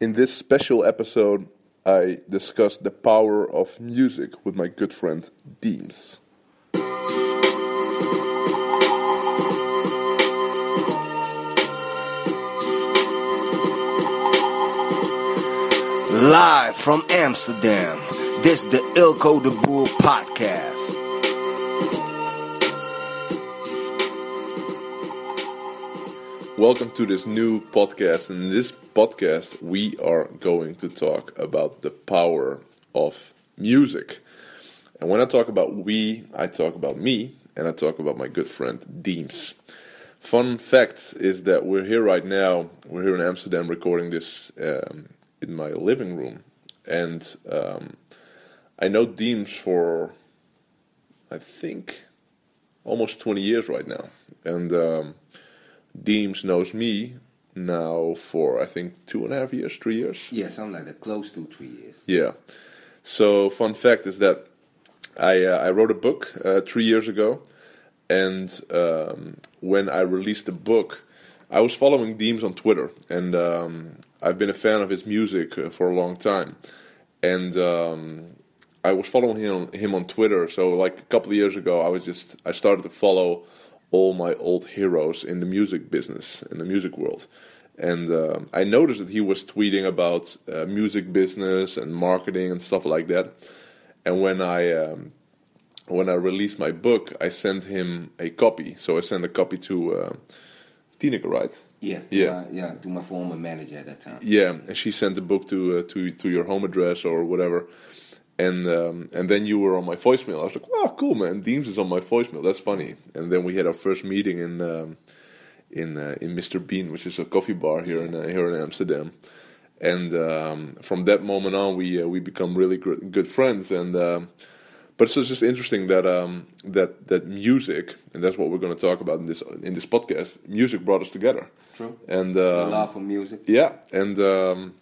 In this special episode, I discuss the power of music with my good friend Deems. Live from Amsterdam, this is the Eelco de Boer podcast. Welcome to this new podcast. In this podcast, we are going to talk about the power of music. And when I talk about we, I talk about me and I talk about my good friend Deems. Fun fact is that we're here right now. We're here in Amsterdam recording this um, in my living room, and um, I know Deems for I think almost 20 years right now, and um, Deems knows me now for I think two and a half years, three years. Yeah, something like that, close to three years. Yeah. So fun fact is that I uh, I wrote a book uh, three years ago, and um, when I released the book, I was following Deems on Twitter, and um, I've been a fan of his music uh, for a long time, and um, I was following him him on Twitter. So like a couple of years ago, I was just I started to follow all my old heroes in the music business in the music world. And uh, I noticed that he was tweeting about uh, music business and marketing and stuff like that. And when I um, when I released my book, I sent him a copy. So I sent a copy to uh, Tineke, right? Yeah, Yeah. my, yeah, to my former manager at that time. Yeah, and she sent the book to uh, to to your home address or whatever, and um, and then you were on my voicemail. I was like, "Wow, cool, man! Deems is on my voicemail. That's funny." And then we had our first meeting in um, in uh, in Mr. Bean, which is a coffee bar here in uh, here in Amsterdam. And um, from that moment on, we uh, we become really gr- good friends. And um, but it's just interesting that um, that that music, and that's what we're going to talk about in this in this podcast. Music brought us together. True. And The um, love for music. yeah, and um,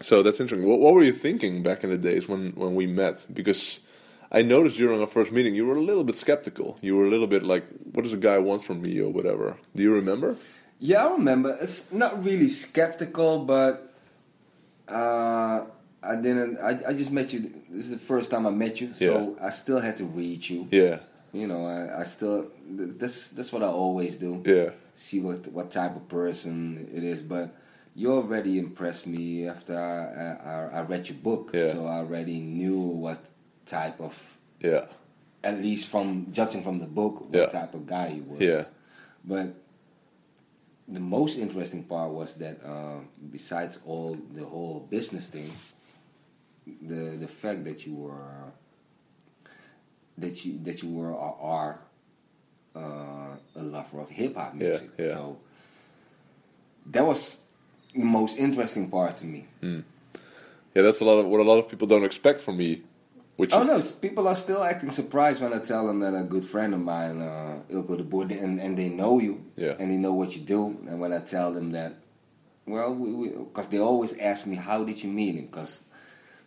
so that's interesting. What, what were you thinking back in the days when, when we met? Because I noticed during our first meeting you were a little bit skeptical. You were a little bit like, "What does a guy want from me?" or whatever. Do you remember? Yeah, I remember. It's not really skeptical, but uh, I didn't. I, I just met you. This is the first time I met you, so I still had to read you. Yeah, You know, I, I still. That's that's what I always do. yeah, see what what type of person it is. But you already impressed me after I, I, I read your book, Yeah. so I already knew what type of, yeah, at least from judging from the book, what Yeah. type of guy you were. yeah, But the most interesting part was that uh, besides all the whole business thing, the the fact that you were that you that you were or are uh, a lover of hip hop Yeah, music. yeah. So that was the most interesting part to me. yeah. That's a lot of what a lot of people don't expect from me. Which Oh no, people are still acting surprised when I tell them that a good friend of mine, uh, Eelco de Boer, and, and they know you, Yeah. and they know what you do. And when I tell them that, well, because they always ask me, how did you meet him? Because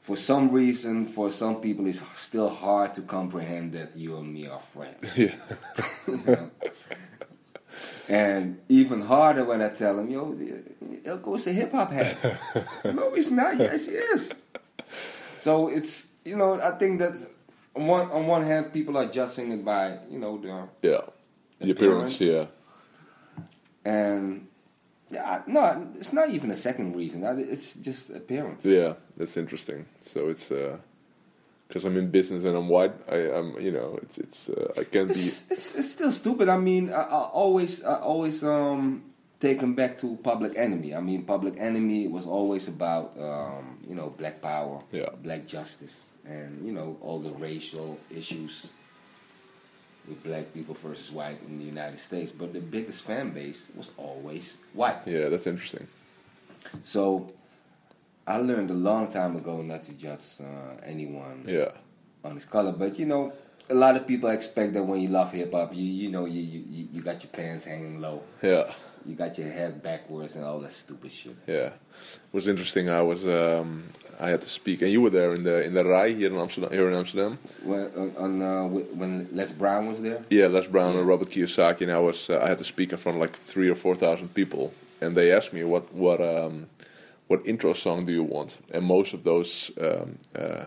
for some reason, for some people, it's still hard to comprehend that you and me are friends. yeah, you know? And even harder when I tell them, yo, Eelco is a hip hop head. no, he's not. Yes, he is. So it's you know I think that on one on one hand people are judging it by you know the yeah. The appearance, yeah, and yeah no it's not even a second reason it's just appearance. yeah. That's interesting. So it's uh, because I'm in business and I'm white. I, I'm, you know, it's it's uh, I can't be. It's, it's it's still stupid. I mean I, I always I always um take them back to Public Enemy. I mean Public Enemy was always about um you know black power, Yeah. black justice, and you know all the racial issues. With black people versus white in the United States, but the biggest fan base was always white. Yeah, that's interesting. So I learned a long time ago not to judge uh, anyone Yeah, on his color. But you know, a lot of people expect that when you love hip hop, you you know you, you you- got your pants hanging low, yeah. you got your head backwards, and all that stupid shit. Yeah, it was interesting. I was um, I had to speak, and you were there in the in the Rai here in Amsterdam. Here in Amsterdam. When on, on uh, when Les Brown was there, Yeah, Les Brown Yeah. and Robert Kiyosaki, and I was uh, I had to speak in front of like three or four thousand people, and they asked me what what um, what intro song do you want? And most of those um, uh,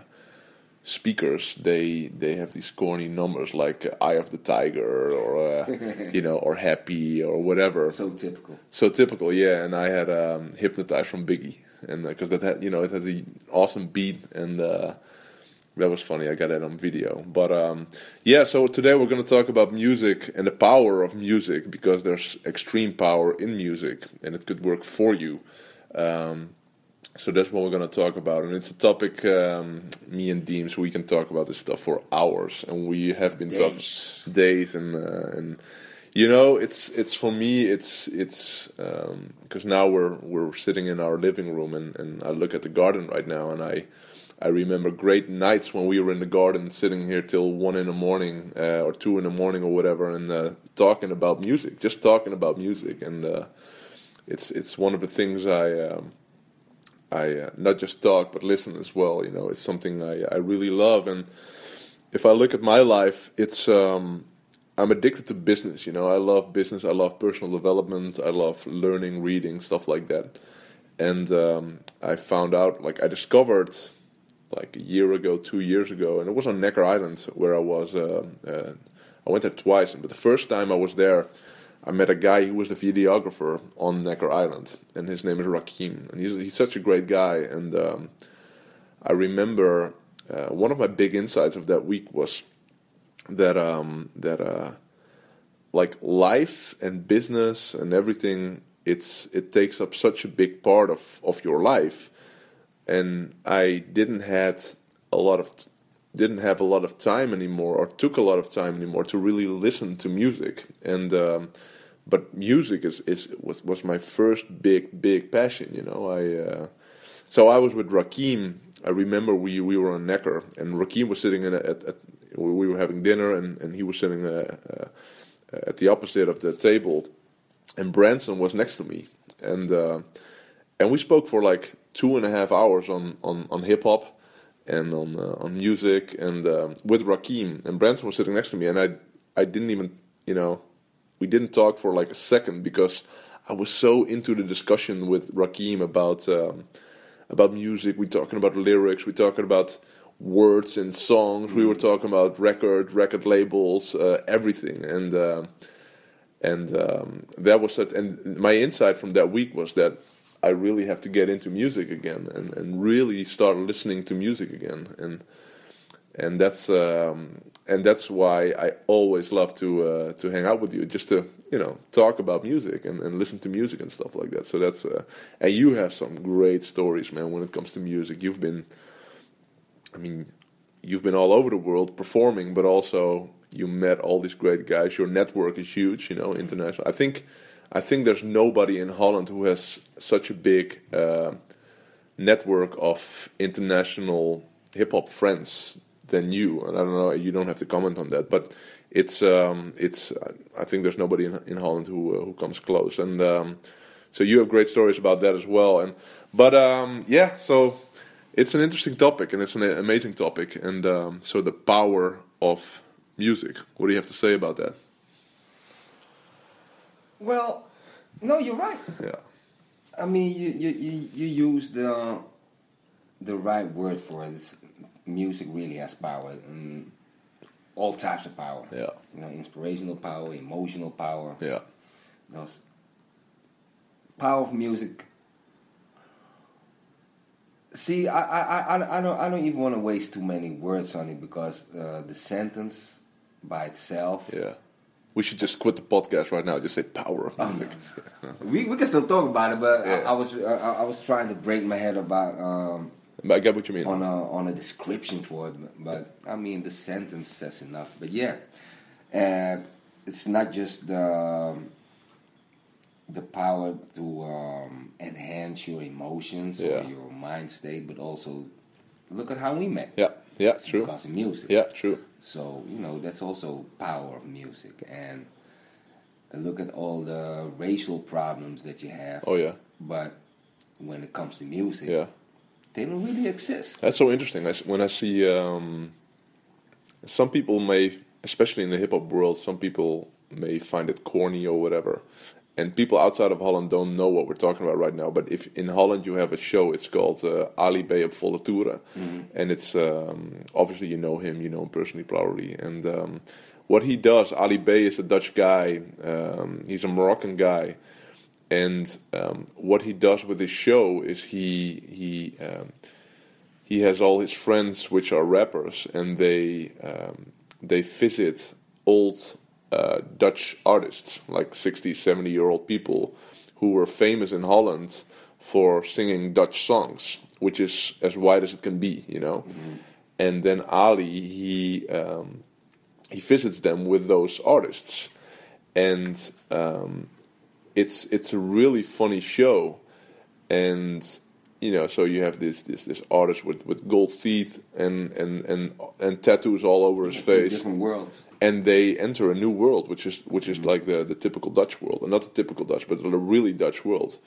speakers they they have these corny numbers like uh, Eye of the Tiger or uh, you know or Happy or whatever. So typical. So typical, yeah. And I had um, Hypnotized from Biggie, and because that had you know it has an awesome beat and. Uh, that was funny. I got that on video. But um, yeah, so today we're going to talk about music and the power of music because there's extreme power in music and it could work for you. Um, so that's what we're going to talk about, and it's a topic um, me and Deems we can talk about this stuff for hours, and we have been talking days, and uh, and you know it's it's for me it's it's because um, now we're we're sitting in our living room, and, and I look at the garden right now, and I I remember great nights when we were in the garden, sitting here till one in the morning uh, or two in the morning or whatever, and uh, talking about music, just talking about music, and uh, it's it's one of the things I. Um, I uh, not just talk but listen as well. You know, it's something I, I really love. And if I look at my life, it's um, I'm addicted to business. You know, I love business. I love personal development. I love learning, reading, stuff like that. And um, I found out, like, I discovered like a year ago, two years ago, and it was on Necker Island where I was. Uh, uh, I went there twice, but the first time I was there, I met a guy who was the videographer on Necker Island, and his name is Rakim, and he's he's such a great guy. And um, I remember uh, one of my big insights of that week was that um, that uh, like life and business and everything, it's it takes up such a big part of of your life, and I didn't had a lot of didn't have a lot of time anymore or took a lot of time anymore to really listen to music. And um, but music is, is was, was my first big big passion you know? I uh, so I was with Rakim. I remember we, we were on Necker and Rakim was sitting in a, at, at we were having dinner and, and he was sitting uh, uh, at the opposite of the table and Branson was next to me. And uh, and we spoke for like two and a half hours on on, on hip hop and on uh, on music and uh, with Rakim and Branson was sitting next to me and I I didn't even you know we didn't talk for like a second because I was so into the discussion with Rakim about um, about music. We talking about lyrics. We talking about words and songs. We were talking about record, record labels, uh, everything, and uh, and um, that was it. And my insight from that week was that I really have to get into music again and, and really start listening to music again. And and that's um, and that's why I always love to uh, to hang out with you, just to you know talk about music and, and listen to music and stuff like that. So that's uh, and you have some great stories, man. When it comes to music, you've been, I mean, you've been all over the world performing, but also you met all these great guys. Your network is huge, you know, international. I think I think there's nobody in Holland who has such a big uh, network of international hip hop friends than you. And I don't know, you don't have to comment on that, but it's um, it's. I think there's nobody in, in Holland who uh, who comes close, and um, so you have great stories about that as well. And but um, yeah, so it's an interesting topic and it's an amazing topic, and um, so the power of music. What do you have to say about that? Well, no, you're right. Yeah. I mean, you you you, you use the the right word for it. It's, music really has power and all types of power. Yeah. You know, inspirational power, emotional power. Yeah. You know, power of music. See, I, I, I, I don't I don't even want to waste too many words on it because uh, the sentence by itself. Yeah. We should just quit the podcast right now. Just say power of music. Oh, no. we, we can still talk about it, but Yeah. I, I was I, I was trying to break my head about um, But I get what you mean. on a on a description for it, but I mean the sentence says enough. But yeah, and it's not just the the power to um, enhance your emotions Yeah. or your mind state, but also look at how we met. yeah. Yeah. True. Because of music. Yeah. True. So you know that's also power of music, and look at all the racial problems that you have. Oh yeah. But when it comes to music, Yeah. they don't really exist. That's so interesting. When I see um, some people may, especially in the hip hop world, some people may find it corny or whatever, and people outside of Holland don't know what we're talking about right now. But if in Holland you have a show, it's called uh, Ali B op volle toeren, and it's um, obviously you know him, you know him personally probably, and um, what he does, Ali B is a Dutch guy. Um, he's a Moroccan guy, and um, what he does with his show is he he um, he has all his friends which are rappers, and they um, they visit old uh, Dutch artists, like 60, 70 year old people who were famous in Holland for singing Dutch songs, which is as wide as it can be, you know. And then Ali, he um, he visits them with those artists, and um, it's it's a really funny show, and you know, so you have this this this artist with, with gold teeth and, and and and tattoos all over his face, different worlds. and they enter a new world, which is which is like the the typical Dutch world, and not the typical Dutch, but the really Dutch world.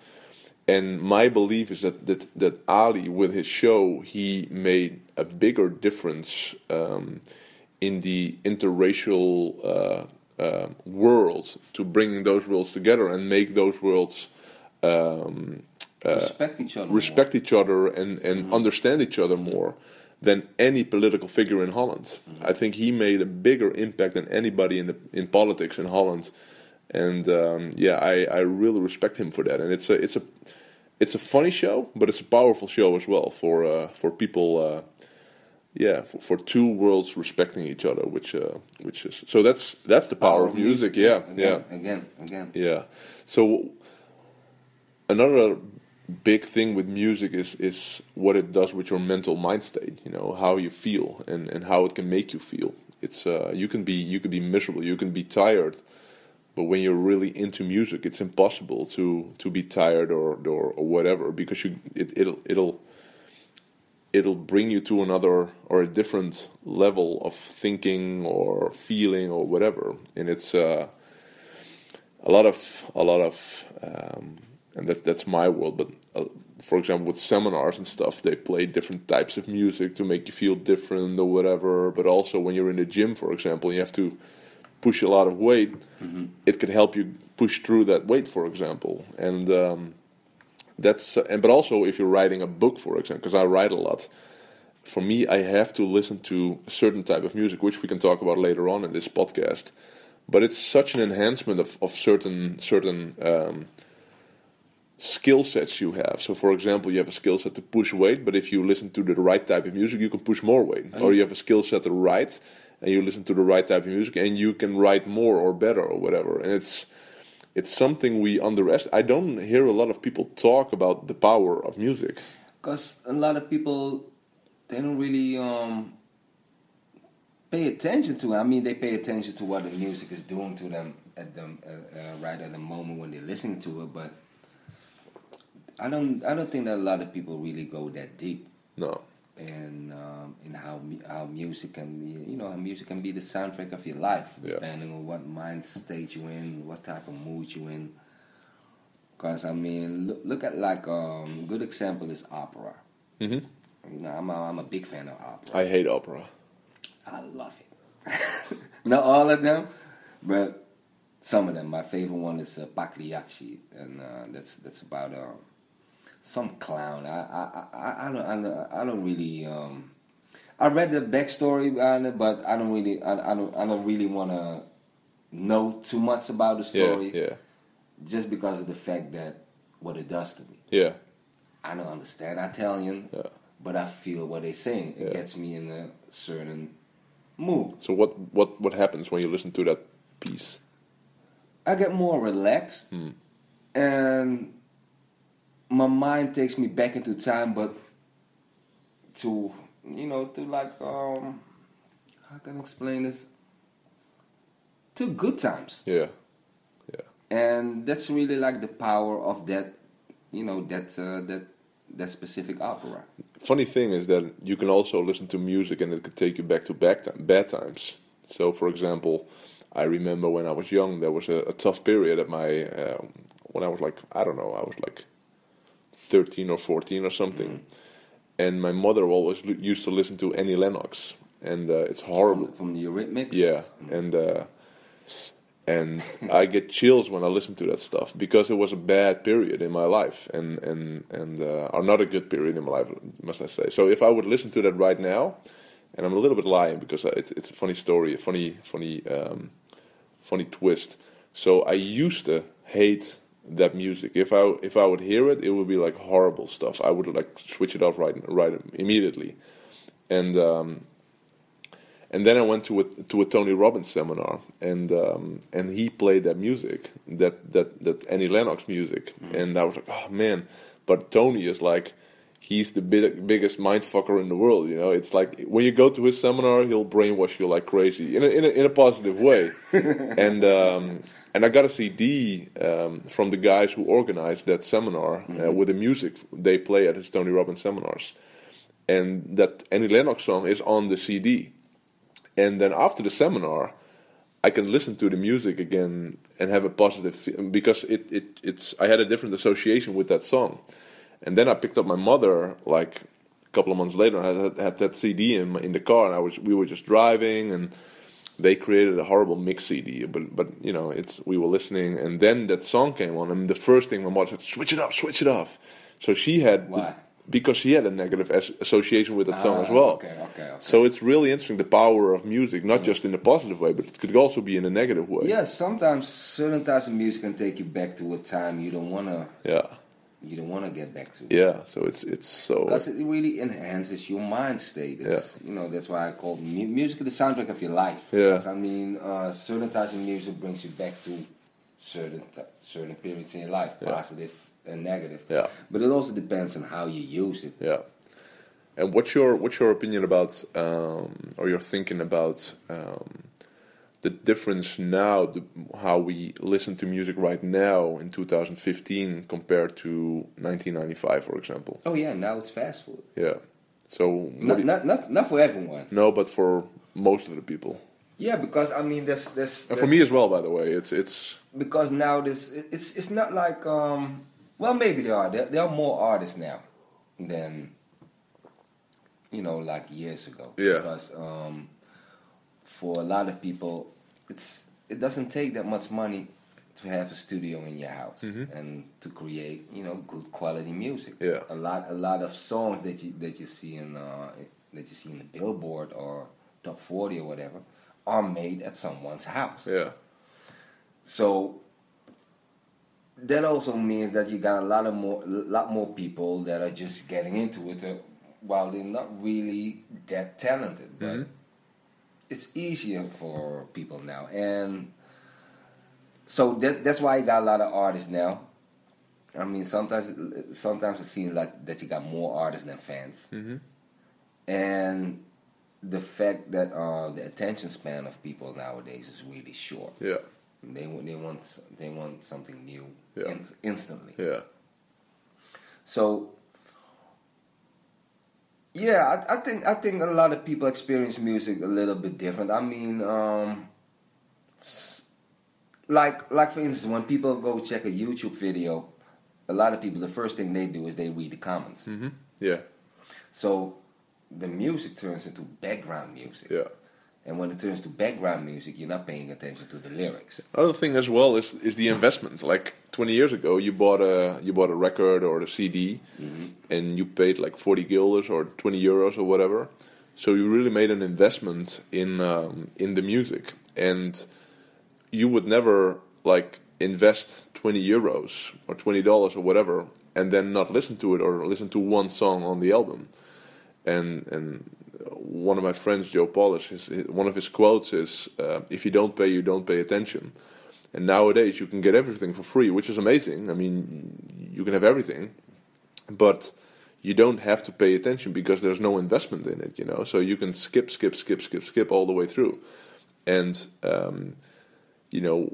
And my belief is that that, that Ali, with his show, he made a bigger difference um, in the interracial uh, uh, world to bringing those worlds together and make those worlds um, respect each other. respect each other and, and understand each other more than any political figure in Holland. I think he made a bigger impact than anybody in the, in politics in Holland, and um, yeah, I, I really respect him for that. And it's a it's a it's a funny show, but it's a powerful show as well for uh, for people. Uh, yeah, for, for two worlds respecting each other, which uh, which is so that's that's the power, of music. Yeah, yeah. Again, again, again. Yeah. So another big thing with music is is what it does with your mental mind state. You know how you feel and and how it can make you feel. It's uh, you can be you can be miserable, you can be tired, but when you're really into music, it's impossible to to be tired or or, or whatever because you it, it'll it'll it'll bring you to another or a different level of thinking or feeling or whatever and it's uh, a lot of a lot of um, and that that's my world but uh, for example with seminars and stuff they play different types of music to make you feel different or whatever but also when you're in the gym for example you have to push a lot of weight it could help you push through that weight for example. And um, that's uh, and but also if you're writing a book for example because i write a lot for me i have to listen to a certain type of music which we can talk about later on in this podcast. But it's such an enhancement of, of certain certain um, skill sets you have so for example you have a skill set to push weight but if you listen to the right type of music you can push more weight or you have a skill set to write and you listen to the right type of music and you can write more or better or whatever and it's it's something we underestimate. I don't hear a lot of people talk about the power of music. Because a lot of people, they don't really um, pay attention to. it. I mean, they pay attention to what the music is doing to them at the uh, uh, right at the moment when they're listening to it. But I don't, I don't think that a lot of people really go that deep No. in um, in how how music can be. You know, how music can be the soundtrack of your life, Yeah. depending on what mind state you're in, what type of mood you're in. Because I mean, look, look at like um, good example is opera. Mm-hmm. You know, I'm a, I'm a big fan of opera. I hate opera. I love it. Not all of them, but some of them. My favorite one is uh, Pagliacci, and uh, that's that's about uh, some clown. I I, I, I don't I don't, I don't really. Um, I read the backstory on it, but I don't really I, I don't I don't really want to know too much about the story, yeah, just because of the fact that what it does to me. yeah, I don't understand Italian, yeah. but I feel what they're saying. It Yeah. gets me in a certain mood. So what what what happens when you listen to that piece? I get more relaxed, Hmm. and my mind takes me back into time, but to you know to like um, how can I explain this? To good times, Yeah, yeah, and that's really like the power of that, you know that uh, that that specific opera. funny thing is that you can also listen to music and it could take you back to back time, bad times. So, for example, I remember when I was young, there was a, a tough period at my uh, when I was like I don't know, I was like thirteen or fourteen or something, and my mother always l- used to listen to Annie Lennox, and uh, it's horrible. from, from the Eurythmics. Yeah, and uh, and I get chills when I listen to that stuff because it was a bad period in my life and and and uh, or not a good period in my life, must I say? So if I would listen to that right now, and I'm a little bit lying because it's it's a funny story, a funny funny um, funny twist. So I used to hate that music. If I if I would hear it, it would be like horrible stuff. I would like switch it off right right immediately, and. Um, and then I went to a to a Tony Robbins seminar, and um, and he played that music, that that that Annie Lennox music, mm-hmm. and I was like, oh man! But Tony is like, he's the big, biggest mindfucker in the world. You know, it's like when you go to his seminar, he'll brainwash you like crazy in a in a, in a positive way. and um, and I got a CD um, from the guys who organized that seminar uh, mm-hmm. uh, with the music they play at his Tony Robbins seminars, and that Annie Lennox song is on the CD and then after the seminar I can listen to the music again and have a positive because it, it it's I had a different association with that song, and then I picked up my mother like a couple of months later. I had, had that CD in my, in the car, and I was we were just driving, and they created a horrible mix CD. But but you know it's we were listening, and then that song came on, and the first thing my mother said, "Switch it off, switch it off." So she had why because she had a negative as- association with that ah, song as well. Okay, okay, okay. So it's really interesting the power of music, not just in a positive way, but it could also be in a negative way. Yeah, sometimes certain types of music can take you back to a time you don't want to. Yeah. You don't want to get back to. Yeah, so it's it's so because it really enhances your mind state. It's, yeah. You know that's why I call mu- music the soundtrack of your life. Yeah. I mean, uh, certain types of music brings you back to certain th- certain periods in your life, yeah. positive and negative. Yeah. But it also depends on how you use it. Yeah. And what's your what's your opinion about um, or your thinking about um, the difference now, the, how we listen to music right now in 2015 compared to 1995, for example? Oh yeah, now it's fast food. Yeah. So not, not not not for everyone. No, but for most of the people. Yeah, because I mean, there's there's, and for me as well. By the way, it's it's because now this it's it's not like um well, maybe there are. There, there are more artists now than you know, like years ago. Yeah. Because um, for a lot of people, it's it doesn't take that much money to have a studio in your house mm-hmm. and to create, you know, good quality music. Yeah. A lot, a lot of songs that you that you see in uh, that you see in the Billboard or Top Forty or whatever are made at someone's house. Yeah. So that also means that you got a lot of more, lot more people that are just getting into it, uh, while they're not really that talented. But mm-hmm. It's easier for people now, and so that, that's why you got a lot of artists now. I mean, sometimes sometimes it seems like that you got more artists than fans, mm-hmm. and the fact that uh, the attention span of people nowadays is really short. Yeah they they want they want something new yeah. in, instantly. Yeah. So yeah, I, I, think I think a lot of people experience music a little bit different. I mean, um, like like for instance, when people go check a YouTube video, a lot of people the first thing they do is they read the comments. Mm-hmm. Yeah. So the music turns into background music. Yeah. And when it turns to background music, you're not paying attention to the lyrics. Another thing as well is is the investment. Like 20 years ago, you bought a you bought a record or a CD, mm-hmm. and you paid like 40 guilders or 20 euros or whatever. So you really made an investment in um, in the music, and you would never like invest 20 euros or 20 dollars or whatever, and then not listen to it or listen to one song on the album. And and one of my friends, Joe Polish, his, one of his quotes is, uh, "If you don't pay, you don't pay attention." And nowadays, you can get everything for free, which is amazing. I mean, you can have everything, but you don't have to pay attention because there's no investment in it. You know, so you can skip, skip, skip, skip, skip all the way through. And um, you know,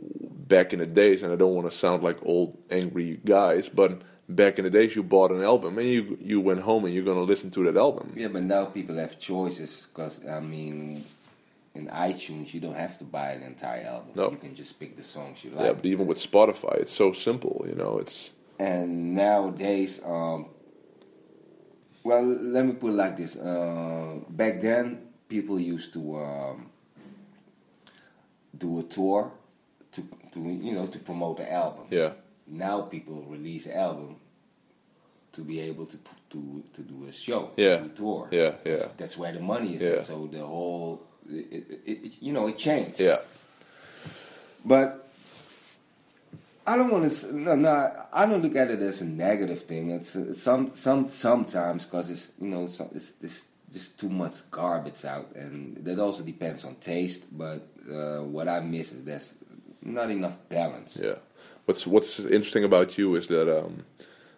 back in the days, and I don't want to sound like old angry guys, but back in the days you bought an album and you you went home and you're gonna listen to that album. Yeah, but now people have choices because I mean, in iTunes you don't have to buy an entire album. No. you can just pick the songs you like. Yeah, but even with Spotify, it's so simple. You know, it's and nowadays, um, well, let me put it like this: uh, back then, people used to um, do a tour to to you know to promote the album. Yeah. Now people release album to be able to to to do a show, Yeah. to tour. Yeah, yeah. That's, that's where the money is. Yeah. at. So the whole, it, it, it, you know, it changed. Yeah. But I don't want to. No, no, I don't look at it as a negative thing. It's, it's some some sometimes because it's you know some, it's, it's just too much garbage out, and that also depends on taste. But uh, what I miss is there's not enough balance. Yeah. What's What's interesting about you is that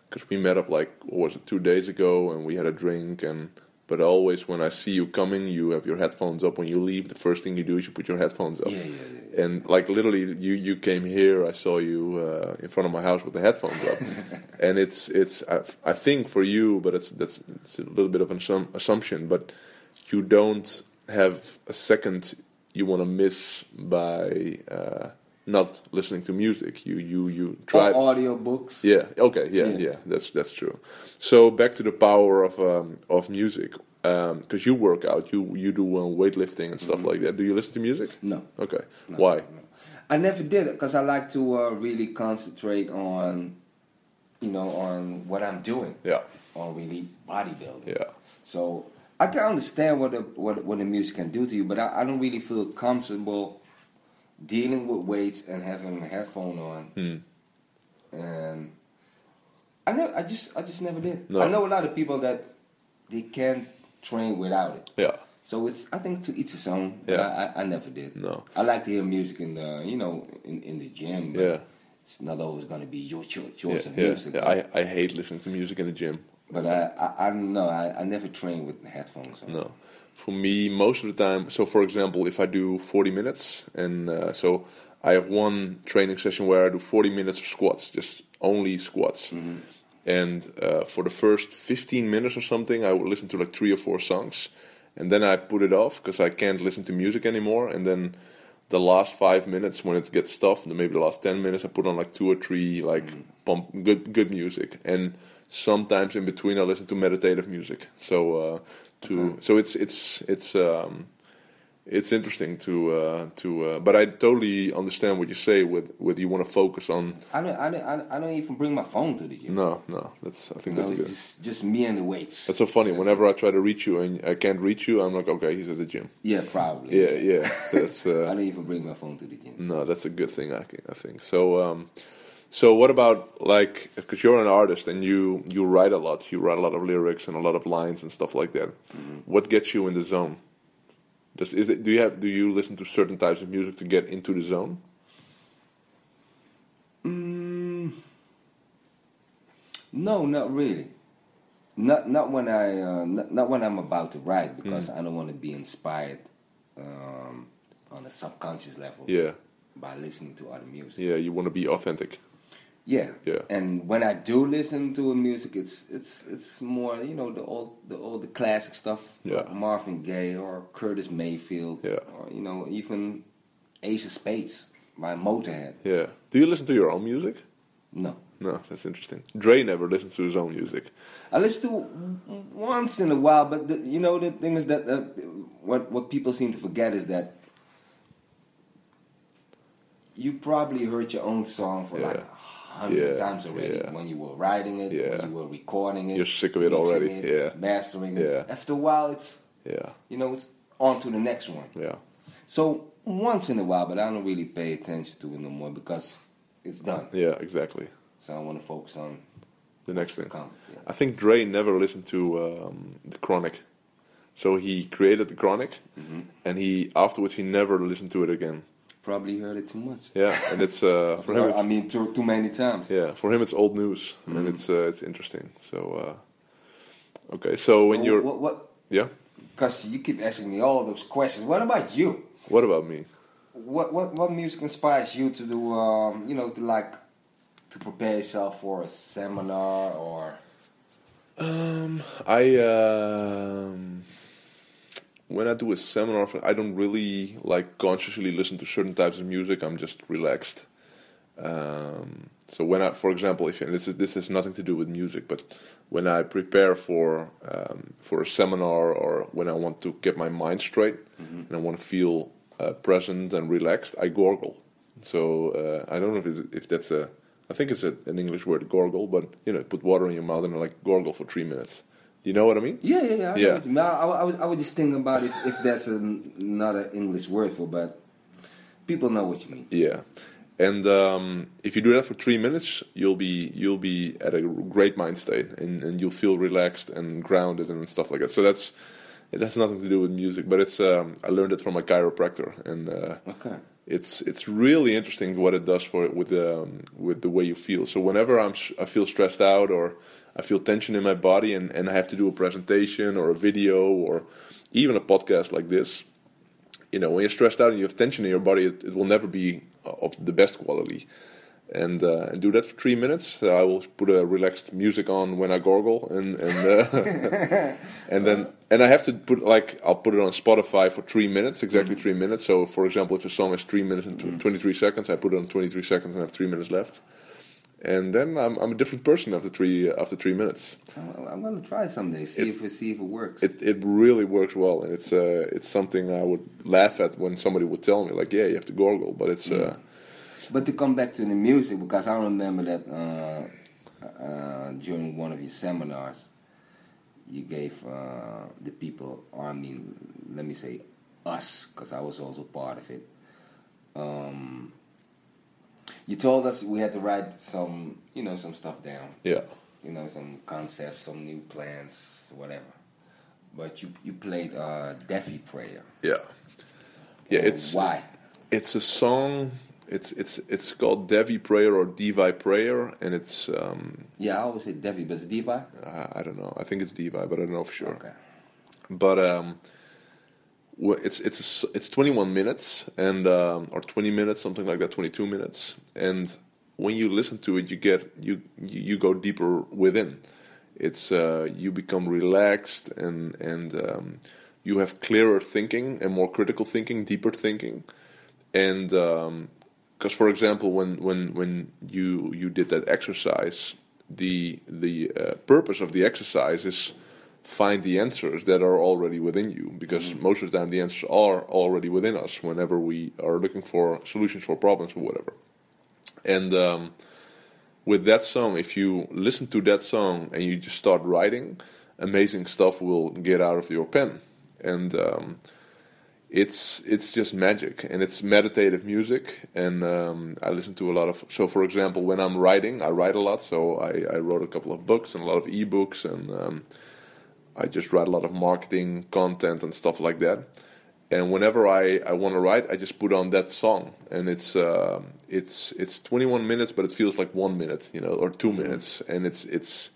because we met up like what was it two days ago, and we had a drink, and but always when I see you coming, you have your headphones up. When you leave, the first thing you do is you put your headphones up. Yeah, yeah, yeah. And like literally, you you came here. I saw you uh, in front of my house with the headphones up, and it's it's I, I think for you, but it's that's it's a little bit of an assum- assumption, but you don't have a second you want to miss by uh, not listening to music. You you you try. Or audio books. Yeah. Okay. Yeah, Yeah. yeah. That's that's true. So back to the power of um, of music, because you work out, you you do um, weightlifting and stuff like that. Do you listen to music? No. Okay. No, Why? no. I never did it because I like to uh, really concentrate on, you know, on what I'm doing, Yeah. on really bodybuilding. Yeah. So I can understand what the what, what the music can do to you, but I, I don't really feel comfortable dealing with weights and having a headphone on. Hmm. And I never, I just, I just never did. No. I know a lot of people that they can train without it. Yeah. So it's, I think, to each his own. Yeah. I, I, I never did. No. I like to hear music in the, you know, in, in the gym. But Yeah. It's not always going to be your choice, Yeah. of yeah, music. yeah. but- I I hate listening to music in the gym. but I, I, I don't know. I, I never train with headphones on. No. For me, most of the time. So, for example, if I do 40 minutes, and uh, so I have one training session where I do 40 minutes of squats, just only squats. And uh, for the first 15 minutes or something, I would listen to like three or four songs, and then I put it off because I can't listen to music anymore. And then the last five minutes, when it gets tough, maybe the last 10 minutes, I put on like two or three like pump good good music. And sometimes in between, I listen to meditative music. So uh, to so it's it's it's um, it's interesting to uh, to uh, but I totally understand what you say with with you want to focus on I don't, I don't, I don't- even bring my phone to the gym. no no that's I think know, that's good just, just me and the weights. that's so funny whenever I try to reach you and I can't reach you I'm like okay he's at the gym yeah, probably. yeah yeah that's I uh, don't even bring my phone to the gym. no that's a good thing I think, I think so um, so what about like because you're an artist and you you write a lot you write a lot of lyrics and a lot of lines and stuff like that. What gets you in the zone? Does, is it, do you have do you listen to certain types of music to get into the zone? Mm, no, not really. Not not when I uh, not, not when I'm about to write because Mm. I don't want to be inspired um, on a subconscious level yeah. by listening to other music. yeah you want to be authentic Yeah. Yeah. And when I do listen to music, it's it's it's more you know the old the old the classic stuff. Yeah. Like Marvin Gaye or Curtis Mayfield. Yeah. Or you know even Ace of Spades by Motorhead. Yeah. Do you listen to your own music? No. No, that's interesting. Dre never listens to his own music. I listen to once in a while, but the, you know the thing is that uh, what what people seem to forget is that you probably heard your own song for like Yeah. a hundred Yeah, times already yeah. when you were writing it, Yeah. when you were recording it. You're sick of it already, it, yeah. mastering it. Yeah. After a while, it's Yeah. you know it's on to the next one. Yeah. So once in a while, but I don't really pay attention to it no more because it's done. Yeah, exactly. So I want to focus on The next thing. I think Dre never listened to um, the Chronic. So he created the Chronic, Mm-hmm. and he afterwards he never listened to it again. Probably heard it too much. Yeah, and it's uh, for him. It's, I mean, too, too many times. yeah, for him it's old news, Mm-hmm. and it's uh, it's interesting. So uh, okay, so when you're what, what, yeah, because you keep asking me all those questions. What about you? what about me? What what what music inspires you to do? Um, you know, to like to prepare yourself for a seminar or Um, I um, when I do a seminar, I don't really like consciously listen to certain types of music. I'm just relaxed. Um, so when I, for example, if and this is, this has nothing to do with music, but when I prepare for um, for a seminar or when I want to get my mind straight and I want to feel uh, present and relaxed, I gorgle. So uh, I don't know if if that's a I think it's a, an English word gorgle, but you know, put water in your mouth and like gorgle for three minutes. Do you know what I mean? Yeah, yeah, yeah. I, Yeah. mean. I, I, I was, I was just thinking about if, if that's a, not an English word for, but people know what you mean. Yeah, and um, if you do that for three minutes, you'll be you'll be at a great mind state, and, and you'll feel relaxed and grounded and stuff like that. So that's it has nothing to do with music, but it's um, I learned it from a chiropractor, and uh, Okay. It's it's really interesting what it does for with the um, with the way you feel. So whenever I'm I feel stressed out or I feel tension in my body, and, and I have to do a presentation or a video or even a podcast like this, you know, when you're stressed out and you have tension in your body, it, it will never be of the best quality. And uh, and do that for three minutes. I will put a relaxed music on when I gargle, and and uh, and then and I have to put like I'll put it on Spotify for three minutes, exactly three minutes. So, for example, if a song is three minutes and tw- twenty three seconds, I put it on twenty three seconds and have three minutes left. And then I'm I'm a different person after three after three minutes. I'm, gonna try someday. See It- if it see if it works. It it really works well, and it's uh it's something I would laugh at when somebody would tell me like, yeah, you have to gargle, but it's uh But to come back to the music, because I remember that uh, uh, during one of your seminars, you gave uh, the people, or I mean, let me say us, because I was also part of it. Um, you told us we had to write some, you know, some stuff down. yeah You know, some concepts, some new plans, whatever. But you you played uh, Devi Prayer. yeah yeah And it's why? it's a song. It's it's it's called Devi Prayer or Devi Prayer, and it's um Yeah, I always say Devi, but it's Devi. uh, I don't know. I think it's Devi, but I don't know for sure. Okay. but um, it's it's it's 21 minutes and um, or 20 minutes, something like that, 22 minutes. And when you listen to it, you get you you go deeper within. It's uh, you become relaxed and and um, you have clearer thinking and more critical thinking, deeper thinking, and because for example, when when when you you did that exercise, the the uh, purpose of the exercise is find the answers that are already within you because most of the time the answers are already within us whenever we are looking for solutions for problems or whatever. And um, with that song if you listen to that song and you just start writing amazing stuff will get out of your pen. And um, it's it's just magic and it's meditative music and um, I listen to a lot of so for example when I'm writing I write a lot so I, I wrote a couple of books and a lot of ebooks and um, I just write a lot of marketing content and stuff like that. And whenever I, I want to write I just put on that song and it's uh, it's it's 21 minutes but it feels like one minute you know or two minutes and it's it's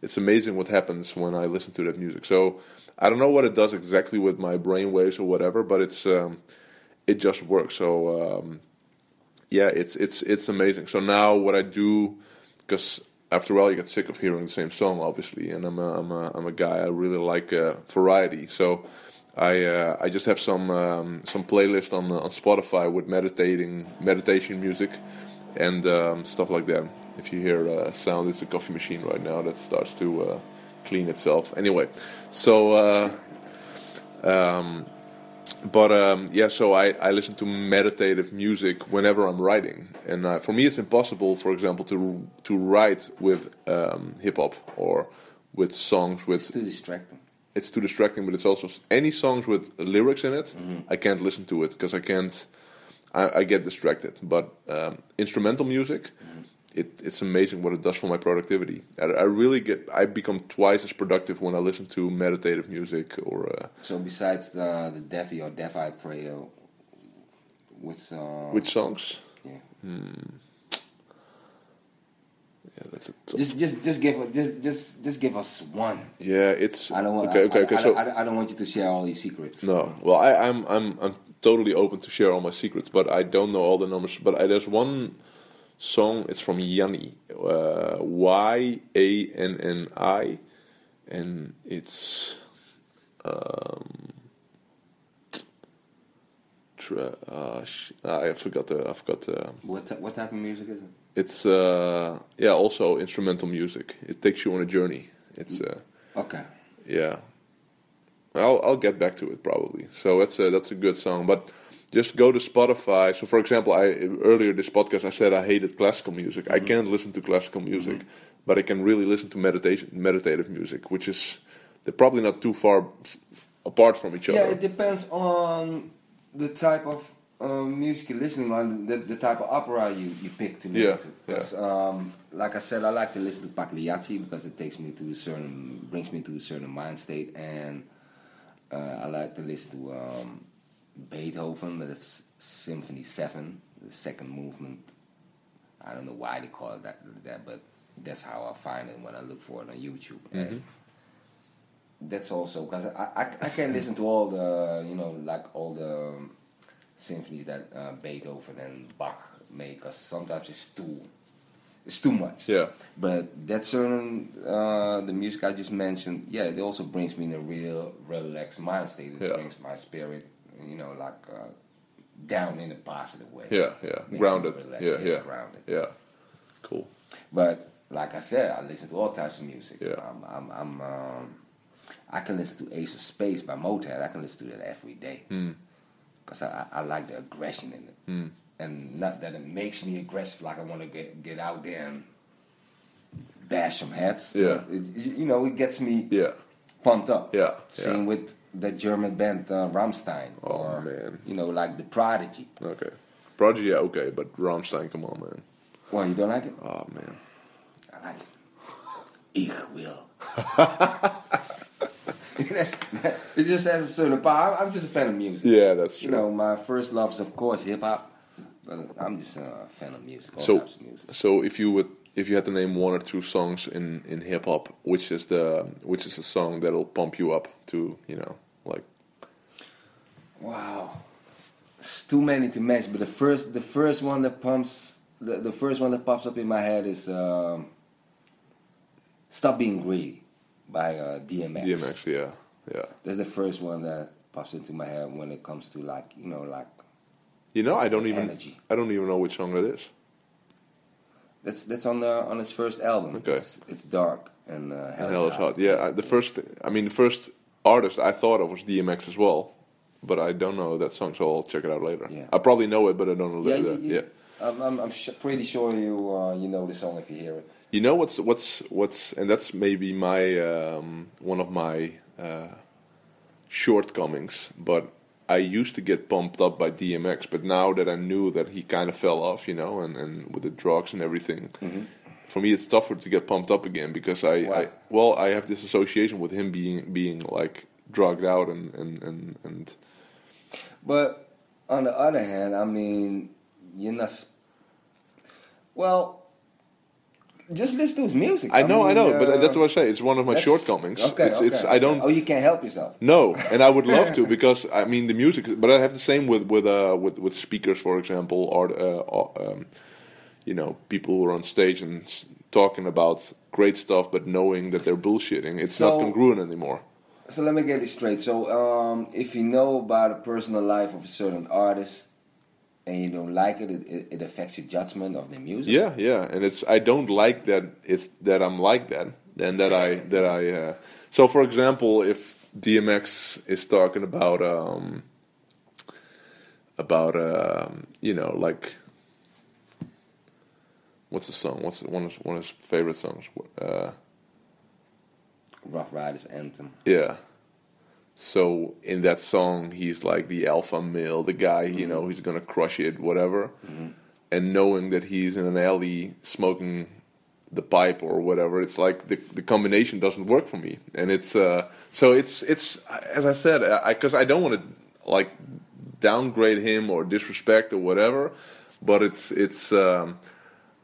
it's amazing what happens when I listen to that music. So I don't know what it does exactly with my brain waves or whatever but it's um, it just works. So um, yeah it's it's it's amazing. So now what I do because after a while you get sick of hearing the same song obviously and I'm a, I'm a, I'm a guy I really like uh, variety. So I uh, I just have some um, some playlist on on Spotify with meditating meditation music and um, stuff like that. If you hear uh, sound, it's a coffee machine right now that starts to uh, clean itself. Anyway, so uh, um, but um, yeah, so I, I listen to meditative music whenever I'm writing, and uh, for me it's impossible, for example, to to write with um, hip hop or with songs with Too distracting. it's too distracting, but it's also any songs with lyrics in it. I can't listen to it because I can't. I, I get distracted. But um, instrumental music, it, it's amazing what it does for my productivity. I, I really get. I become twice as productive when I listen to meditative music or. Uh, So besides the the Deafy or Defi prayer, which uh, which songs? yeah. Yeah, that's it. Just just just give us- just just just give us one. yeah, it's I don't want. okay. Okay, I, okay. I, so I, I don't want you to share all these secrets. No, well, I, I'm I'm I'm totally open to share all my secrets, but I don't know all the numbers. But I, there's one song. It's from Yanni, uh, Y A N N I, and it's um, tra- uh, sh- I forgot the I forgot the. What ty- what type of music is it? It's uh, yeah, also instrumental music. It takes you on a journey. It's uh, Okay. yeah. I'll I'll get back to it probably. So that's a that's a good song. But just go to Spotify. So, for example, I earlier this podcast I said I hated classical music. I can't listen to classical music, but I can really listen to meditation, meditative music, which is they're probably not too far f- apart from each other. Yeah, it depends on the type of uh, music you're listening on, the, the type of opera you, you pick to listen Yeah, to. 'Cause, um, like I said, I like to listen to Pagliacci because it takes me to a certain, brings me to a certain mind state, and uh, I like to listen to um, Beethoven, but it's Symphony Seven, the second movement. I don't know why they call it that, that, but that's how I find it when I look for it on YouTube. And that's also because I, I I can't listen to all the you know like all the um, symphonies that uh, Beethoven and Bach make because sometimes it's too it's too much. Yeah. But that certain uh, the music I just mentioned, yeah, it also brings me in a real relaxed mind state. It Yeah. brings my spirit, you know, like uh, down in a positive way. Yeah, yeah, Makes grounded. Yeah, yeah, grounded. yeah. Cool. But like I said, I listen to all types of music. Yeah. I'm, I'm, I'm um, I can listen to Ace of Spades by Motörhead. I can listen to that every day Hmm. because I, I I like the aggression in it, and not that it makes me aggressive. Like I want to get get out there and bash some heads. Yeah. It, you know, it gets me Yeah, pumped up. Yeah, Same yeah. with the German band uh, Rammstein, Oh, or man. you know, like the Prodigy. okay. Prodigy, yeah, okay, but Rammstein, come on, man. Well, you don't like it? Oh man. I like it. Ich will. That's, it just has a certain power. I'm just a fan of music. Yeah, that's true. You know, my first love is of course hip hop, but I'm just a fan of music. All so, types of music. so if you would, if you had to name one or two songs in in hip hop, which is the which is a song that'll pump you up to, you know, like Wow, it's too many to mention. But the first, the first one that pumps, the, the first one that pops up in my head is um, "Stop Being Greedy" by uh, DMX. DMX, yeah, yeah. That's the first one that pops into my head when it comes to like you know like You know, I don't even Energy. I don't even know which song that is. That's that's on the on his first album. Okay. It's, it's dark and uh, hell, And Hell is hot. Yeah, I- the first. I mean, the first artist I thought of was DMX as well, but I don't know that song, so I'll check it out later. Yeah. I probably know it, but I don't know Yeah, the, you, you, yeah. I'm, I'm, I'm sh- pretty sure you uh, you know the song if you hear it. You know what's what's what's and that's maybe my um, one of my uh, shortcomings, but I used to get pumped up by DMX, but now that I knew that he kind of fell off, you know, and, and with the drugs and everything, mm-hmm. for me it's tougher to get pumped up again because I? I well I have this association with him being being like drugged out and and and, and But on the other hand, I mean, you're not. Well, just listen to his music. I know, I know, uh, but that's what I say. It's one of my shortcomings. Okay, it's, okay. it's I don't Oh, you can't help yourself. No, and I would love to because I mean the music, but I have the same with with uh, with with speakers, for example, or uh, or, um, you know people who are on stage and s- talking about great stuff, but knowing that they're bullshitting. It's not congruent anymore. So let me get it straight. So um, if you know about the personal life of a certain artist and you don't like it, it, it, affects your judgment of the music. Yeah, yeah, and it's I don't like that it's that I'm like that, and that I that I. Uh, so, for example, if DMX is talking about um, about um, you know like what's the song? What's one of one of his favorite songs? Uh, Ruff Ryders anthem. yeah. So in that song, he's like the alpha male, the guy you know he's gonna crush it, whatever. And knowing that he's in an alley smoking the pipe or whatever, it's like the the combination doesn't work for me. And it's uh, so it's it's as I said, I because I, don't want to like downgrade him or disrespect or whatever, but it's it's. Um,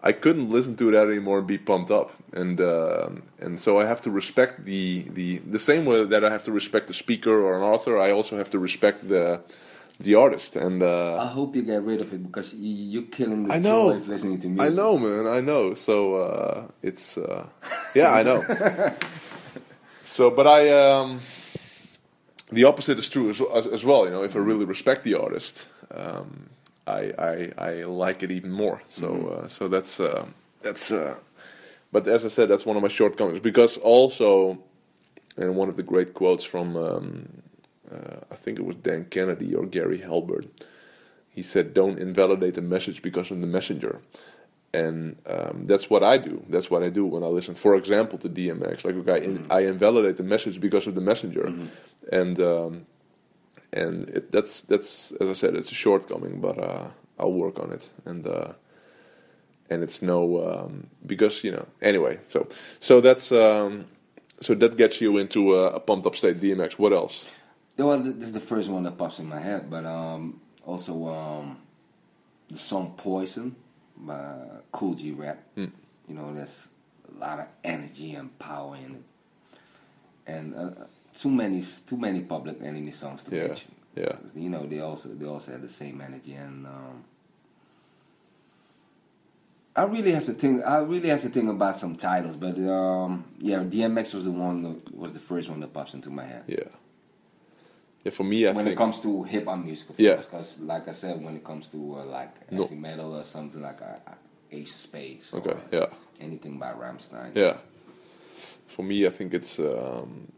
I couldn't listen to that anymore and be pumped up, and uh, and so I have to respect the, the the same way that I have to respect the speaker or an author. I also have to respect the the artist, and uh, I hope you get rid of it because you, you're killing the I know. joy of listening to music. I know, man, I know. So uh, it's uh, yeah, I know. so, but I um, the opposite is true as, as, as well. You know, if I really respect the artist, um, I, I I like it even more. So uh, so that's uh, that's. Uh, but as I said, that's one of my shortcomings because also, and one of the great quotes from um, uh, I think it was Dan Kennedy or Gary Halbert he said, "Don't invalidate the message because of the messenger." And um, that's what I do. That's what I do when I listen, for example, to DMX. Like, okay, I, in, I invalidate the message because of the messenger, and um, and it, that's that's as I said, it's a shortcoming, but uh, I'll work on it. And uh, and it's no um, because you know anyway. So so that's um, so that gets you into a, a pumped up state. DMX. What else? Well, this is the first one that pops in my head, but um, also um, the song "Poison" by Kool G Rap. Hmm. You know, there's a lot of energy and power in it, and uh, too many too many Public Enemy songs to Yeah, mention. yeah. You know, they also they also had the same energy, and um, I really have to think. I really have to think about some titles, but um, yeah, DMX was the one that was the first one that pops into my head. Yeah. Yeah, for me, I when think it comes to hip hop music, Yeah. because like I said, when it comes to uh, like No. heavy metal or something like uh, uh, Ace of Spades, Okay, or yeah. anything by Rammstein, Yeah. For me, I think it's um,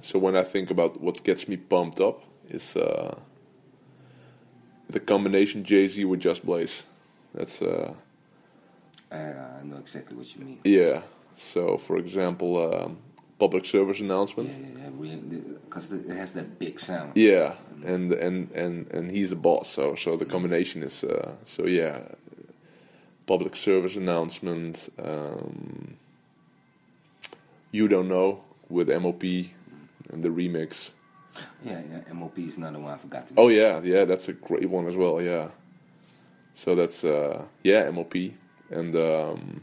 so when I think about what gets me pumped up is uh, the combination Jay Z with Just Blaze. That's uh, I know exactly what you mean. yeah. So, for example, um, public service announcement. Yeah, yeah, yeah, really, because it has that big sound. Yeah, and and and and he's the boss. So so the combination is uh, so yeah. Public service announcement. Um, you don't know with MOP and the remix. Yeah, yeah, MOP is another one I forgot to. Oh yeah, yeah, that's a great one as well. Yeah. So that's uh, yeah MOP and um,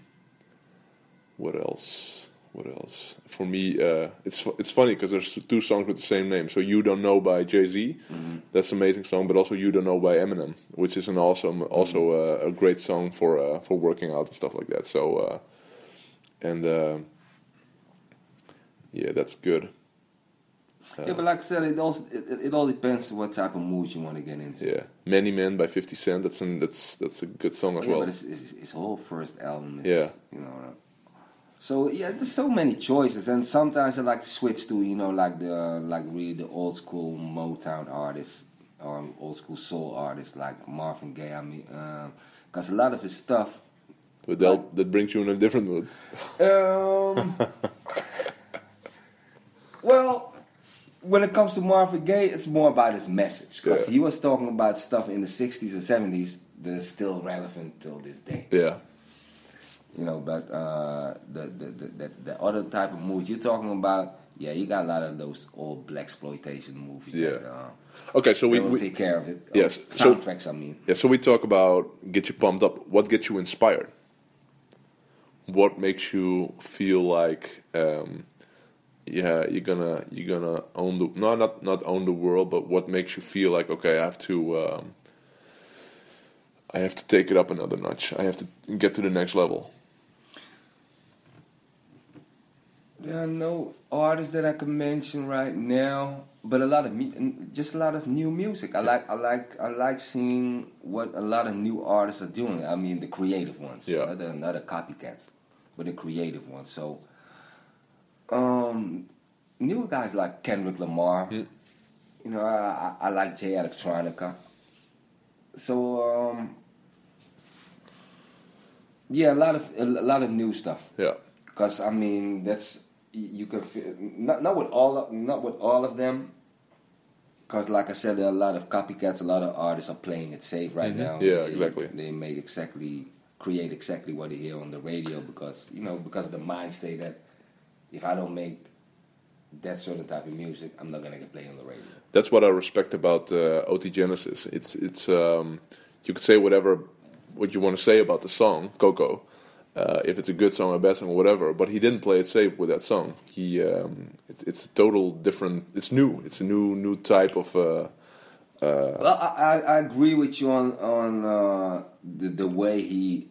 what else? What else? For me, uh, it's it's funny because there's two songs with the same name. So you don't know by Jay Z, that's an amazing song. But also you don't know by Eminem, which is an awesome, also uh, a great song for uh, for working out and stuff like that. So uh, and uh, yeah, that's good. Uh, yeah, but like I said, it also it, it- all depends on what type of mood you want to get into. Yeah, Many Men by Fifty Cent. That's an, that's that's a good song as Yeah, well. but it's, it's, his whole first album is, Yeah. you know. Uh, so yeah, there's so many choices, and sometimes I like to switch to you know like the uh, like really the old school Motown artists or old school soul artists like Marvin Gaye. I mean, um, because a lot of his stuff. But that that brings you in a different mood. Um, well, when it comes to Marvin Gaye, it's more about his message because Yeah. he was talking about stuff in the '60s and '70s that is still relevant till this day. Yeah, you know. But uh, the, the the the the other type of movies you're talking about, yeah, you got a lot of those old black exploitation movies. Yeah. that, uh, Okay, so we, we take care of it. Yes, Uh, so- soundtracks. I mean, yeah, so we talk about get you pumped up. What gets you inspired? What makes you feel like, um, yeah, you're gonna you're gonna own the no not not own the world, but what makes you feel like okay, I have to um, I have to take it up another notch. I have to get to the next level. there are no artists that I can mention right now, but a lot of just a lot of new music. I like I like I like seeing what a lot of new artists are doing. I mean, the creative ones, Yeah. not the, not the copycats, but the creative ones. So, um, new guys like Kendrick Lamar. You know, I, I, I like Jay Electronica. So, um, yeah, a lot of a lot of new stuff. Yeah, Because I mean, that's you can feel, not not with all of, not with all of them. Because like I said, there are a lot of copycats. A lot of artists are playing it safe right now. Mm-hmm. Yeah, They- exactly. They make exactly create exactly what they hear on the radio because you know because the mind state that if I don't make that certain type of music, I'm not gonna get played on the radio. that's what I respect about uh, OT Genasis. It's it's um, you could say whatever what you want to say about the song Coco, uh, if it's a good song or a bad song or whatever. But he didn't play it safe with that song. He um, it's it's a total different. It's new. It's a new new type of. Uh, Well, I, I, I agree with you on on uh, the the way he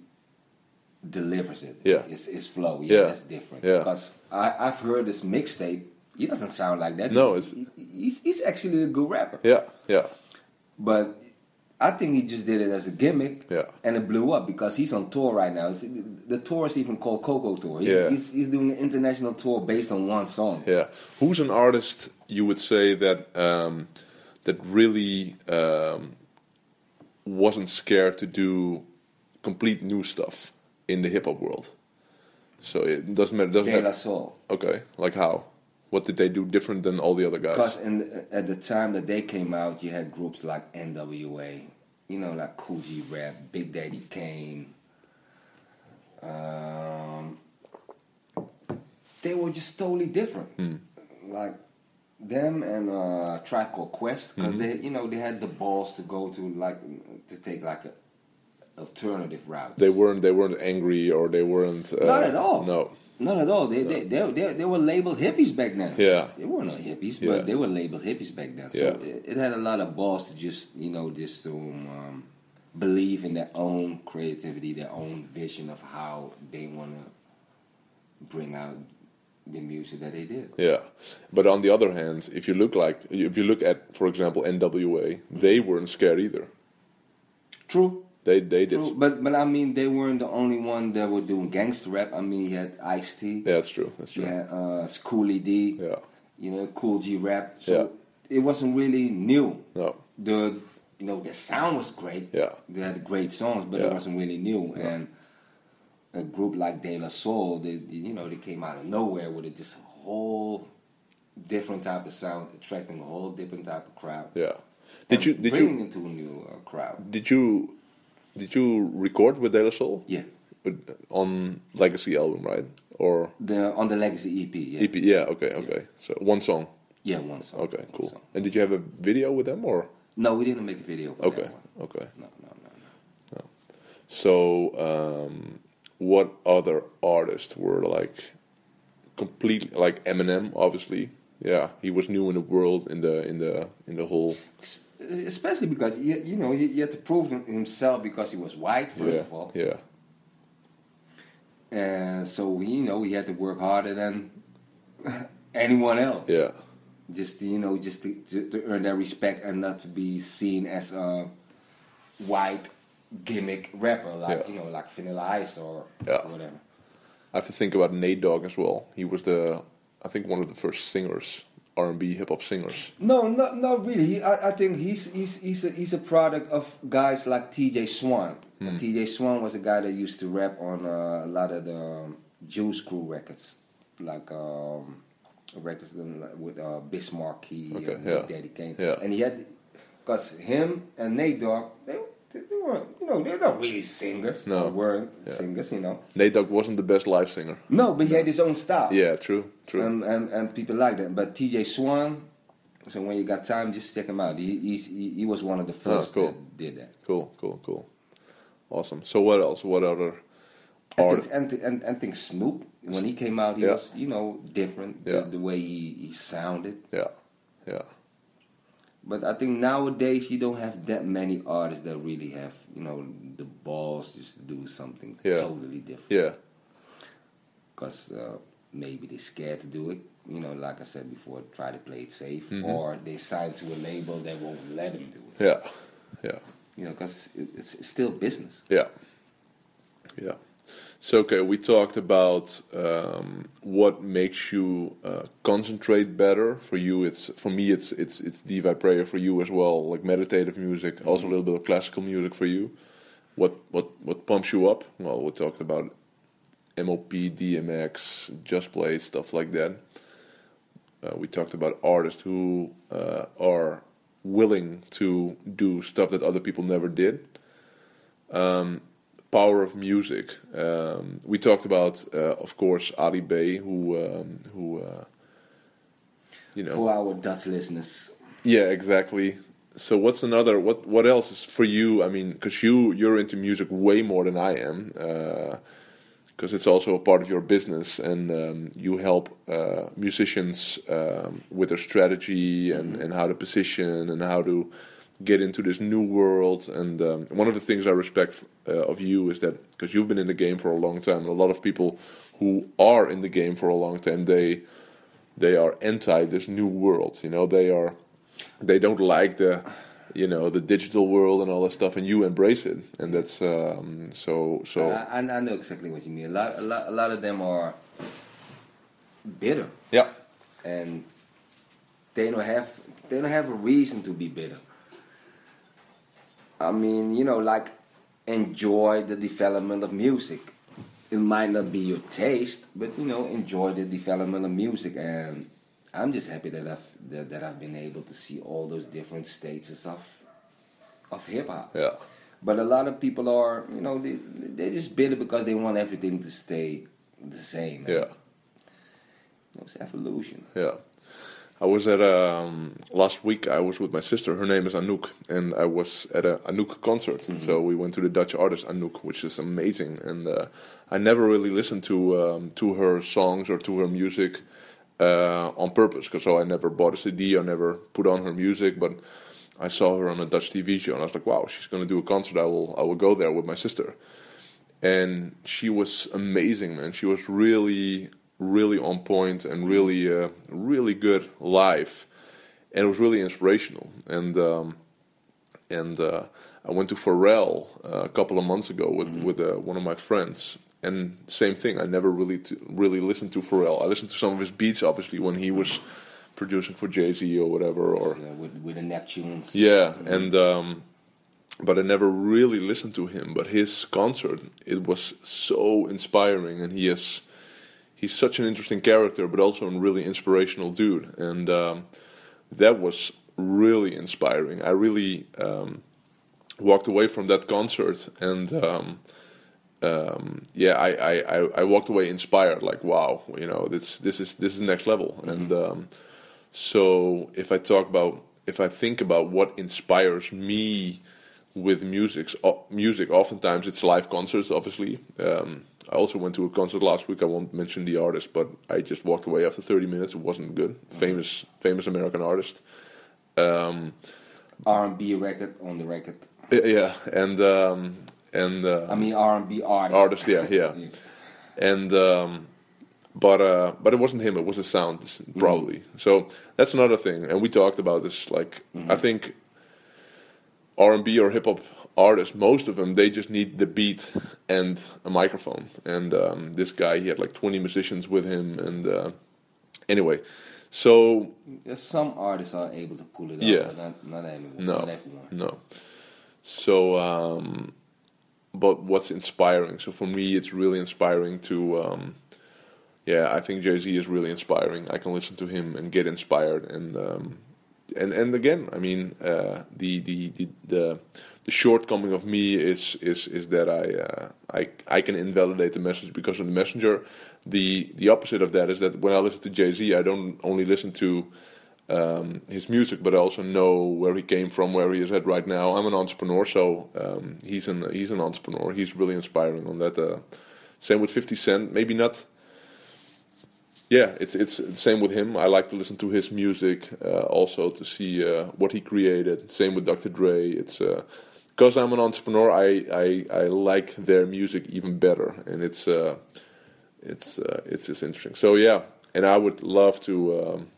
delivers it. Yeah. it's his flow. Yeah, Yeah. that's different. Yeah. Because I, I've heard this mixtape. He doesn't sound like that. No, it's- he- he's he's actually a good rapper. yeah, yeah, But I think he just did it as a gimmick. Yeah. And it blew up because he's on tour right now. It's, the tour is even called Coco Tour. He's, Yeah. he's, he's doing an international tour based on one song. yeah. Who's an artist you would say that um, that really um, wasn't scared to do complete new stuff in the hip hop world. So it doesn't matter. Doesn't De La. Soul. Okay, like how? What did they do different than all the other guys? Because the, at the time that they came out, you had groups like NWA, you know, like Kool G Rap, Big Daddy Kane. Um, they were just totally different. Hmm. Like them and uh, Tribe Called Quest, because Mm-hmm. they, you know, they had the balls to go to like to take like a alternative route. they weren't. They weren't angry or they weren't. Uh, Not at all. No. Not at all. They, they, they, they, they were labeled hippies back then. Yeah. They were not hippies, Yeah. but they were labeled hippies back then. So Yeah. it, it had a lot of balls to just, you know, just to um, believe in their own creativity, their own vision of how they want to bring out the music that they did. Yeah, but on the other hand, if you look like if you look at, for example, NWA, they weren't scared either. True. They they did. True. But, but I mean, they weren't the only one that were doing gangster rap. I mean, you had Ice T. Yeah, that's true. That's true. Had uh, Schoolly D. Yeah. You know, Kool G Rap. So Yeah. it wasn't really new. No. the you know the sound was great. Yeah. they had great songs, but Yeah. it wasn't really new. And a group like De La Soul, they you know they came out of nowhere with a just whole different type of sound, attracting a whole different type of crowd. Yeah. Did you did bringing you into a new uh, crowd? did you did you record with De La Soul Yeah, With- on Legacy album, right? Or the on the Legacy EP. Yeah, EP? Yeah. Okay. Okay. So one song. yeah, one song. Okay. one Cool. song. And did you have a video with them or? No, we didn't make a video. Okay. Okay. No, no, no, no. So, um, what other artists were like completely like Eminem? Obviously, yeah, he was new in the world in the in the in the whole. Especially because you, you know he, he had to prove himself because he was white first yeah, of all, yeah, and so he, you know he had to work harder than anyone else. yeah, Just to, you know, just to, to, to earn their respect and not to be seen as a white gimmick rapper like Yeah. you know like Vanilla Ice or Yeah. whatever. I have to think about Nate Dogg as well. He was the, I think, one of the first singers, R and B hip hop singers. No, not not really. He, I, I think he's he's he's a, he's a product of guys like T.J. Swan. Hmm. T.J. Swan was a guy that used to rap on uh, a lot of the um, Juice Crew records, like um, records with uh, Biz Markie Okay, and yeah. Big Daddy Kane. Yeah. And he had, because him and Nate Dogg, they, they, they weren't, you know, they're not really singers. No. Or weren't Yeah. singers, you know. Nate Dogg wasn't the best live singer. No, but he had his own style. Yeah, true, true. And, and and people like that. But TJ Swan, so when you got time, just check him out. He he's, he, he was one of the ah, first Oh, cool. that did that. cool, cool, cool. Awesome. So what else? What other I think, and, and and think Snoop when he came out, he Yeah. was you know different Yeah. the, the way he, he sounded. Yeah, yeah, But I think nowadays you don't have that many artists that really have you know the balls just to do something Yeah. totally different. yeah, Because uh, maybe they're scared to do it. You know, like I said before, try to play it safe, Mm-hmm. or they sign to a label that won't let them do it. yeah, yeah. You know, because it's, it's still business. Yeah. Yeah. So okay, we talked about um, what makes you uh, concentrate better. For you, it's for me, it's it's it's Devi Prayer. For you as well, like meditative music, also a little bit of classical music for you. What what what pumps you up? Well, we talked about MOP, DMX, Just Blaze, stuff like that. Uh, we talked about artists who uh, are willing to do stuff that other people never did. Um, power of music. Um, we talked about, uh, of course, Ali B, who um, who uh, you know. For our Dutch listeners, Yeah, exactly. So what's another? What what else is for you? I mean, because you you're into music way more than I am. Because it's also a part of your business, and um, you help uh, musicians um, with their strategy and, and how to position and how to get into this new world. And um, one of the things I respect uh, of you is that because you've been in the game for a long time, and a lot of people who are in the game for a long time, they they are anti this new world. You know, they are they don't like the you know the digital world and all that stuff, and you embrace it, and that's um, so so. I, I know exactly what you mean. A lot, a lot, a lot of them are bitter, yeah, and they don't have they don't have a reason to be bitter. I mean, you know, like enjoy the development of music. It might not be your taste, but you know, enjoy the development of music. And I'm just happy that I've that, that I've been able to see all those different stages of of hip hop. Yeah. But a lot of people are, you know, they they just bitter because they want everything to stay the same. Yeah. You know, it's evolution. Yeah. I was at um, last week. I was with my sister. Her name is Anouk, and I was at a Anouk concert. So we went to the Dutch artist Anouk, which is amazing. And uh, I never really listened to um, to her songs or to her music uh, on purpose, because so I never bought a CD. I never put on her music, but I saw her on a Dutch TV show, and I was like, "Wow, she's going to do a concert. I will. I will go there with my sister." and she was amazing, man. She was really, really on point and really, uh, really good live, and it was really inspirational. And um, and uh, I went to Pharrell uh, a couple of months ago with with uh, one of my friends, and same thing. I never really t- really listened to Pharrell. I listened to some of his beats, obviously, when he was producing for Jay Z or whatever, or Yeah, with with the Neptunes. yeah, and um, but I never really listened to him. But his concert, it was so inspiring, and he is he's such an interesting character, but also a really inspirational dude, and um, that was really inspiring. I really um, walked away from that concert, and um, um, yeah, I, I, I, I walked away inspired. Like, wow, you know, this this is this is next level, and um, so if I talk about if I think about what inspires me with music, music oftentimes it's live concerts. Obviously, um, I also went to a concert last week. I won't mention the artist, but I just walked away after 30 minutes. It wasn't good. Famous, famous American artist. Um, R&B record on the record. yeah, and um, and uh, I mean R&B artist. artist, yeah, yeah, and um, but uh, but it wasn't him. It was the sound, probably. So that's another thing, and we talked about this. Like I think R and B or hip hop artists, most of them, they just need the beat and a microphone. And um, this guy, he had like twenty musicians with him, and uh, anyway, so Some artists are able to pull it off, Yeah. not, not everyone. no, Not everyone. no. So, um, but what's inspiring? So for me, it's really inspiring to. Um, yeah, I think Jay Z is really inspiring. I can listen to him and get inspired, and um, and and again, I mean, uh, the, the the the the shortcoming of me is is is that I uh, I I can invalidate the message because of the messenger. The the opposite of that is that when I listen to Jay Z, I don't only listen to um, his music, but I also know where he came from, where he is at right now. I'm an entrepreneur, so um, he's an he's an entrepreneur. He's really inspiring on that. Uh, same with Fifty Cent, maybe not. Yeah, it's it's the same with him. I like to listen to his music, uh, also to see uh, what he created. Same with Dr. Dre. It's because I'm an entrepreneur. I, I I like their music even better, and it's uh, it's uh, it's just interesting. So yeah, and I would love to. Um,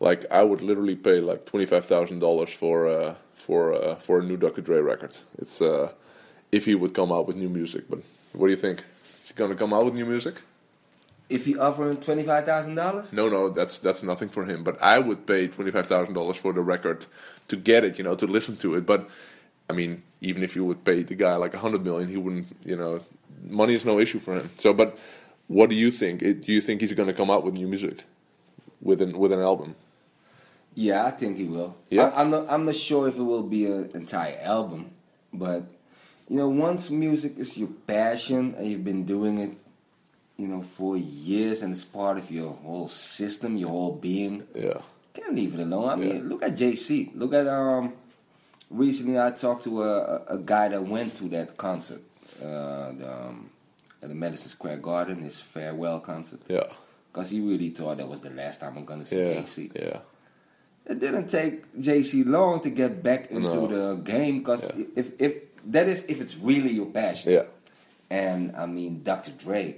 like I would literally pay like twenty five thousand dollars for uh, for uh, for a new Dr. Dre record. It's uh, if he would come out with new music. But what do you think? Is he gonna come out with new music? If you offer him twenty five thousand dollars, No, no, that's that's nothing for him. But I would pay twenty five thousand dollars for the record to get it, you know, to listen to it. But I mean, even if you would pay the guy like a hundred million, he wouldn't, you know, money is no issue for him. So, but what do you think? It- Do you think he's going to come out with new music, with an with an album? yeah, I think he will. Yeah? I, I'm not. I'm not sure if it will be an entire album, but you know, once music is your passion and you've been doing it, you know, for years and it's part of your whole system, your whole being, Yeah, can't leave it alone. I mean, Yeah. look at Jay Z. Look at um. Recently, I talked to a, a- guy that went to that concert, uh, the, um, at the Madison Square Garden, his farewell concert, yeah, because he really thought that was the last time I'm gonna see yeah, Jay Z. yeah, It didn't take Jay Z long to get back into No. the game, because Yeah. if if that is if it's really your passion. yeah, And I mean, Dr. Dre,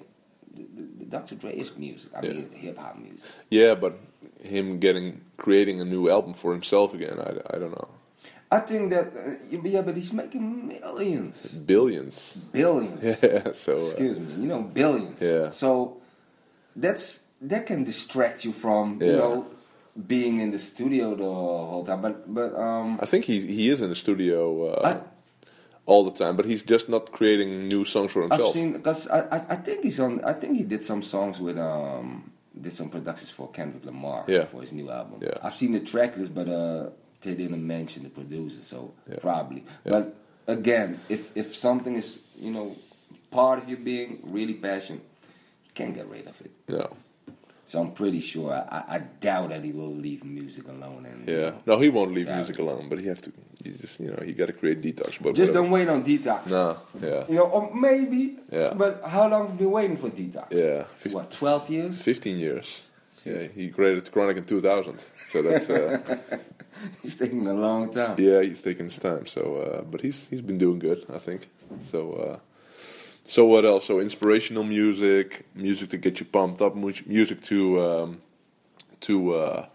the, the, Dr. Dre is music. I Yeah. mean, hip hop music. yeah. But him getting creating a new album for himself again, I, I don't know. I think that uh, yeah, but he's making millions, Billions. billions. Yeah. So uh, Excuse me, you know, billions. Yeah. So that's that can distract you from you know being in the studio the whole time. But but um, I think he he is in the studio uh, I- all the time, but he's just not creating new songs for himself. I've seen because I, I I think he's on. I think he did some songs with um did some productions for Kendrick Lamar Yeah. for his new album. Yeah. I've seen the track list, but uh they didn't mention the producer, so Yeah. probably. Yeah. But again, if if something is you know part of your being really passionate, you can't get rid of it. no, So I'm pretty sure. I, I, doubt that he will leave music alone. And you yeah, know, no, he won't leave music alone, but he have to. You just you know you got to create detox. But just whatever. don't wait on detox. No, yeah, You know, or maybe. Yeah. But how long have you been waiting for detox? Yeah. What, 12 years? fifteen years. Yeah, he created Chronic in two thousand, so that's uh, It's taking a long time. yeah, he's taking his time. So, uh, but he's he's been doing good, I think. So, uh, so what else? So inspirational music, music to get you pumped up, music to um, to uh,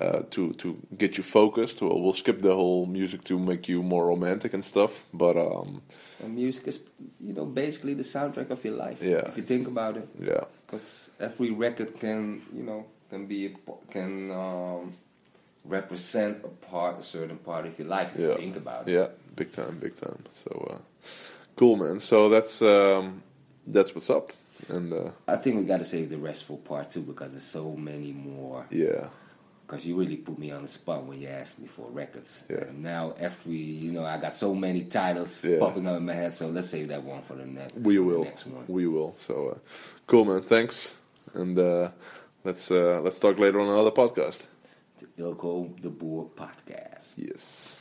uh, to to get you focused. Well, we'll skip the whole music to make you more romantic and stuff. But um, And music is, you know, basically the soundtrack of your life. Yeah. If you think about it. yeah, Because every record can, you know, can be, can um, represent a part, a certain part of your life if yeah, you think about it. yeah, big time, big time. So uh, cool, man. So that's um, that's what's up, and uh, I think we got to save the restful part too because there's so many more. yeah, Because you really put me on the spot when you asked me for records. Yeah. And now every, you know, I got so many titles Yeah. popping up in my head. So let's save that one for the next. we will, next one. we will. So uh, cool, man. Thanks, and uh, let's uh, let's talk later on another podcast. The Eelco de Boer podcast. Yes.